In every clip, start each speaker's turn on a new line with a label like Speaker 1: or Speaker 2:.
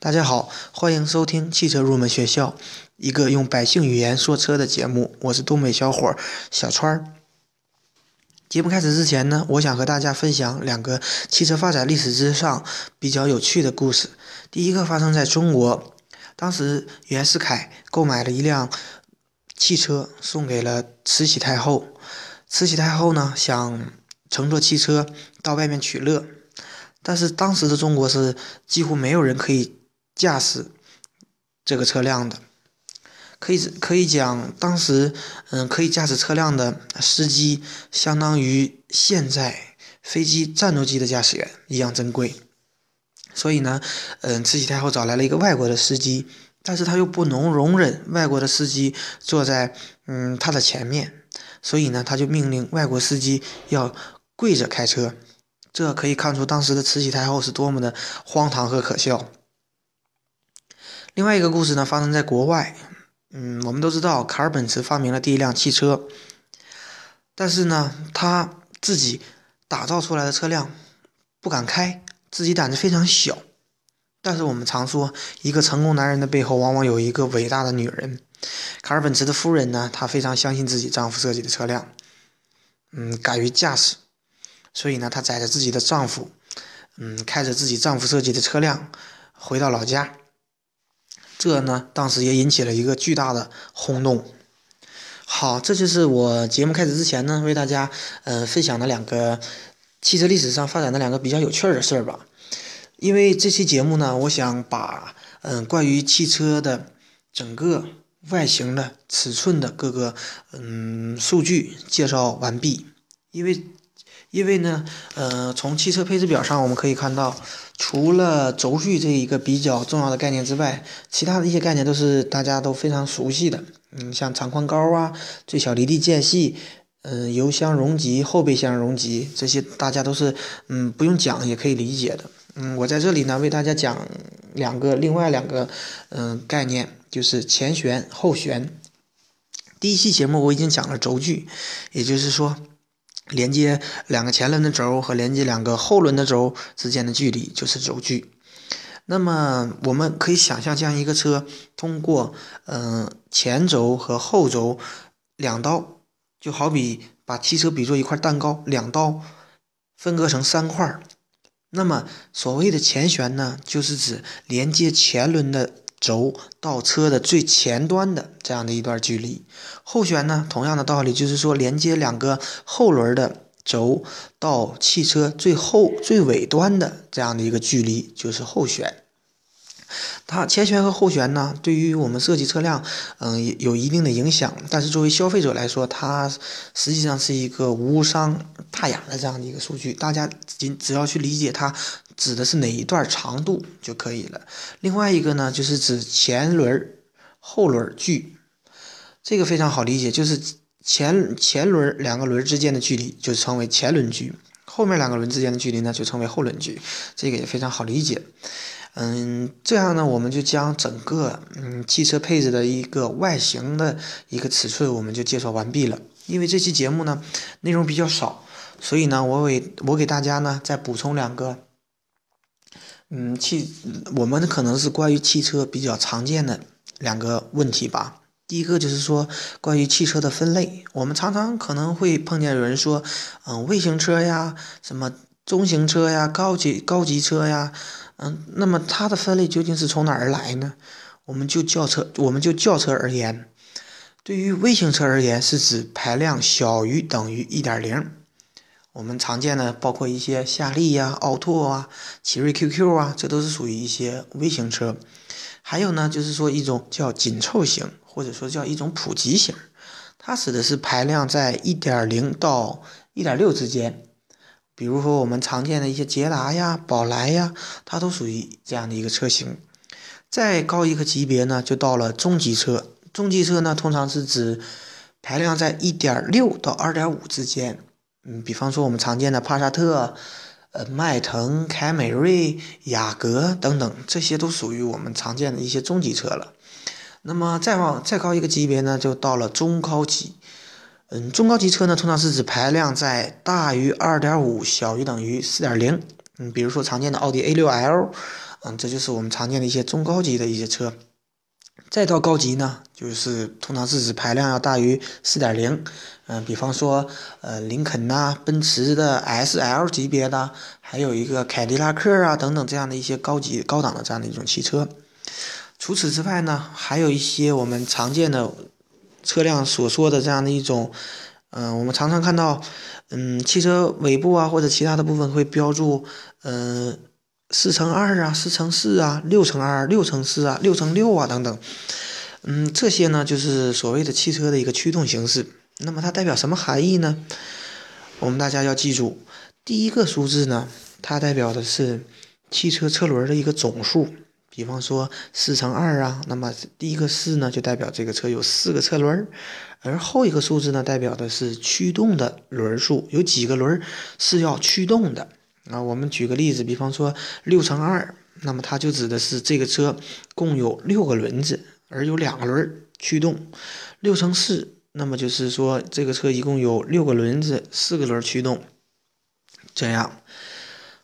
Speaker 1: 大家好，欢迎收听汽车入门学校，一个用百姓语言说车的节目。我是东北小伙小川儿。节目开始之前呢，我想和大家分享两个汽车发展历史之上比较有趣的故事。第一个发生在中国，当时袁世凯购买了一辆汽车送给了慈禧太后，慈禧太后呢想乘坐汽车到外面取乐，但是当时的中国是几乎没有人可以。驾驶这个车辆的，可以可以讲，当时嗯，可以驾驶车辆的司机，相当于现在飞机战斗机的驾驶员一样珍贵。所以呢，嗯，慈禧太后找来了一个外国的司机，但是他又不能容忍外国的司机坐在嗯他的前面，所以呢，他就命令外国司机要跪着开车。这可以看出当时的慈禧太后是多么的荒唐和可笑。另外一个故事呢，发生在国外。嗯，我们都知道卡尔本茨发明了第一辆汽车，但是呢，他自己打造出来的车辆不敢开，自己胆子非常小。但是我们常说，一个成功男人的背后往往有一个伟大的女人。卡尔本茨的夫人呢，她非常相信自己丈夫设计的车辆，嗯，敢于驾驶，所以呢，她载着自己的丈夫，嗯，开着自己丈夫设计的车辆回到老家。这呢，当时也引起了一个巨大的轰动。好，这就是我节目开始之前呢，为大家嗯分享的两个汽车历史上发展的两个比较有趣儿的事儿吧。因为这期节目呢，我想把嗯关于汽车的整个外形的尺寸的各个嗯数据介绍完毕。因为因为呢，呃，从汽车配置表上我们可以看到。除了轴距这一个比较重要的概念之外，其他的一些概念都是大家都非常熟悉的。嗯，像长宽高啊、最小离地间隙、嗯、油箱容积、后备箱容积这些，大家都是嗯不用讲也可以理解的。嗯，我在这里呢为大家讲两个另外两个嗯概念，就是前悬、后悬。第一期节目我已经讲了轴距，也就是说。连接两个前轮的轴和连接两个后轮的轴之间的距离就是轴距。那么我们可以想象这样一个车，通过嗯前轴和后轴两刀，就好比把汽车比作一块蛋糕，两刀分割成三块。那么所谓的前悬呢，就是指连接前轮的。轴到车的最前端的这样的一段距离，后悬呢，同样的道理，就是说连接两个后轮的轴到汽车最后最尾端的这样的一个距离，就是后悬。它前悬和后悬呢，对于我们设计车辆，嗯，有一定的影响。但是作为消费者来说，它实际上是一个无伤大雅的这样的一个数据。大家仅只要去理解它指的是哪一段长度就可以了。另外一个呢，就是指前轮后轮距，这个非常好理解，就是前前轮两个轮之间的距离就称为前轮距，后面两个轮之间的距离呢就称为后轮距，这个也非常好理解。嗯，这样呢，我们就将整个嗯汽车配置的一个外形的一个尺寸，我们就介绍完毕了。因为这期节目呢内容比较少，所以呢，我为我给大家呢再补充两个，嗯，汽我们可能是关于汽车比较常见的两个问题吧。第一个就是说关于汽车的分类，我们常常可能会碰见有人说，嗯，微型车呀，什么中型车呀，高级高级车呀。嗯，那么它的分类究竟是从哪儿来呢？我们就轿车，我们就轿车而言，对于微型车而言，是指排量小于等于一点零。我们常见的包括一些夏利呀、奥拓啊、奇瑞 QQ 啊，这都是属于一些微型车。还有呢，就是说一种叫紧凑型，或者说叫一种普及型，它指的是排量在一点零到一点六之间。比如说我们常见的一些捷达呀、宝来呀，它都属于这样的一个车型。再高一个级别呢，就到了中级车。中级车呢，通常是指排量在一点六到二点五之间。嗯，比方说我们常见的帕萨特、呃迈腾、凯美瑞、雅阁等等，这些都属于我们常见的一些中级车了。那么再往再高一个级别呢，就到了中高级。嗯，中高级车呢，通常是指排量在大于二点五，小于等于四点零。嗯，比如说常见的奥迪 A 六 L，嗯，这就是我们常见的一些中高级的一些车。再到高级呢，就是通常是指排量要大于四点零，嗯，比方说呃林肯呐、奔驰的 S L 级别的，还有一个凯迪拉克啊等等这样的一些高级高档的这样的一种汽车。除此之外呢，还有一些我们常见的车辆所说的这样的一种，嗯，我们常常看到，嗯，汽车尾部啊或者其他的部分会标注，嗯。四乘二啊，四乘四啊，六乘二，六乘四啊，六乘六啊，等等。嗯，这些呢就是所谓的汽车的一个驱动形式。那么它代表什么含义呢？我们大家要记住，第一个数字呢，它代表的是汽车车轮的一个总数。比方说四乘二啊，那么第一个四呢就代表这个车有四个车轮，而后一个数字呢代表的是驱动的轮数，有几个轮是要驱动的。啊，我们举个例子，比方说六乘二，那么它就指的是这个车共有六个轮子，而有两个轮驱动；六乘四，那么就是说这个车一共有六个轮子，四个轮驱动。这样，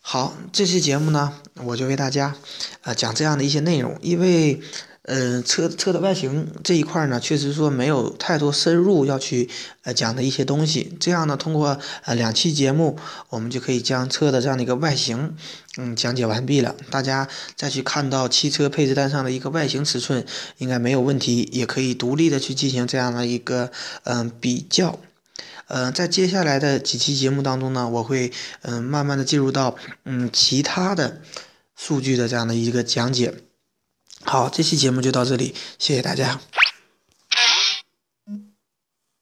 Speaker 1: 好，这期节目呢，我就为大家啊讲这样的一些内容，因为。嗯，车车的外形这一块呢，确实说没有太多深入要去呃讲的一些东西。这样呢，通过呃两期节目，我们就可以将车的这样的一个外形，嗯，讲解完毕了。大家再去看到汽车配置单上的一个外形尺寸，应该没有问题，也可以独立的去进行这样的一个嗯比较。嗯，在接下来的几期节目当中呢，我会嗯慢慢的进入到嗯其他的数据的这样的一个讲解。好，这期节目就到这里，谢谢大家。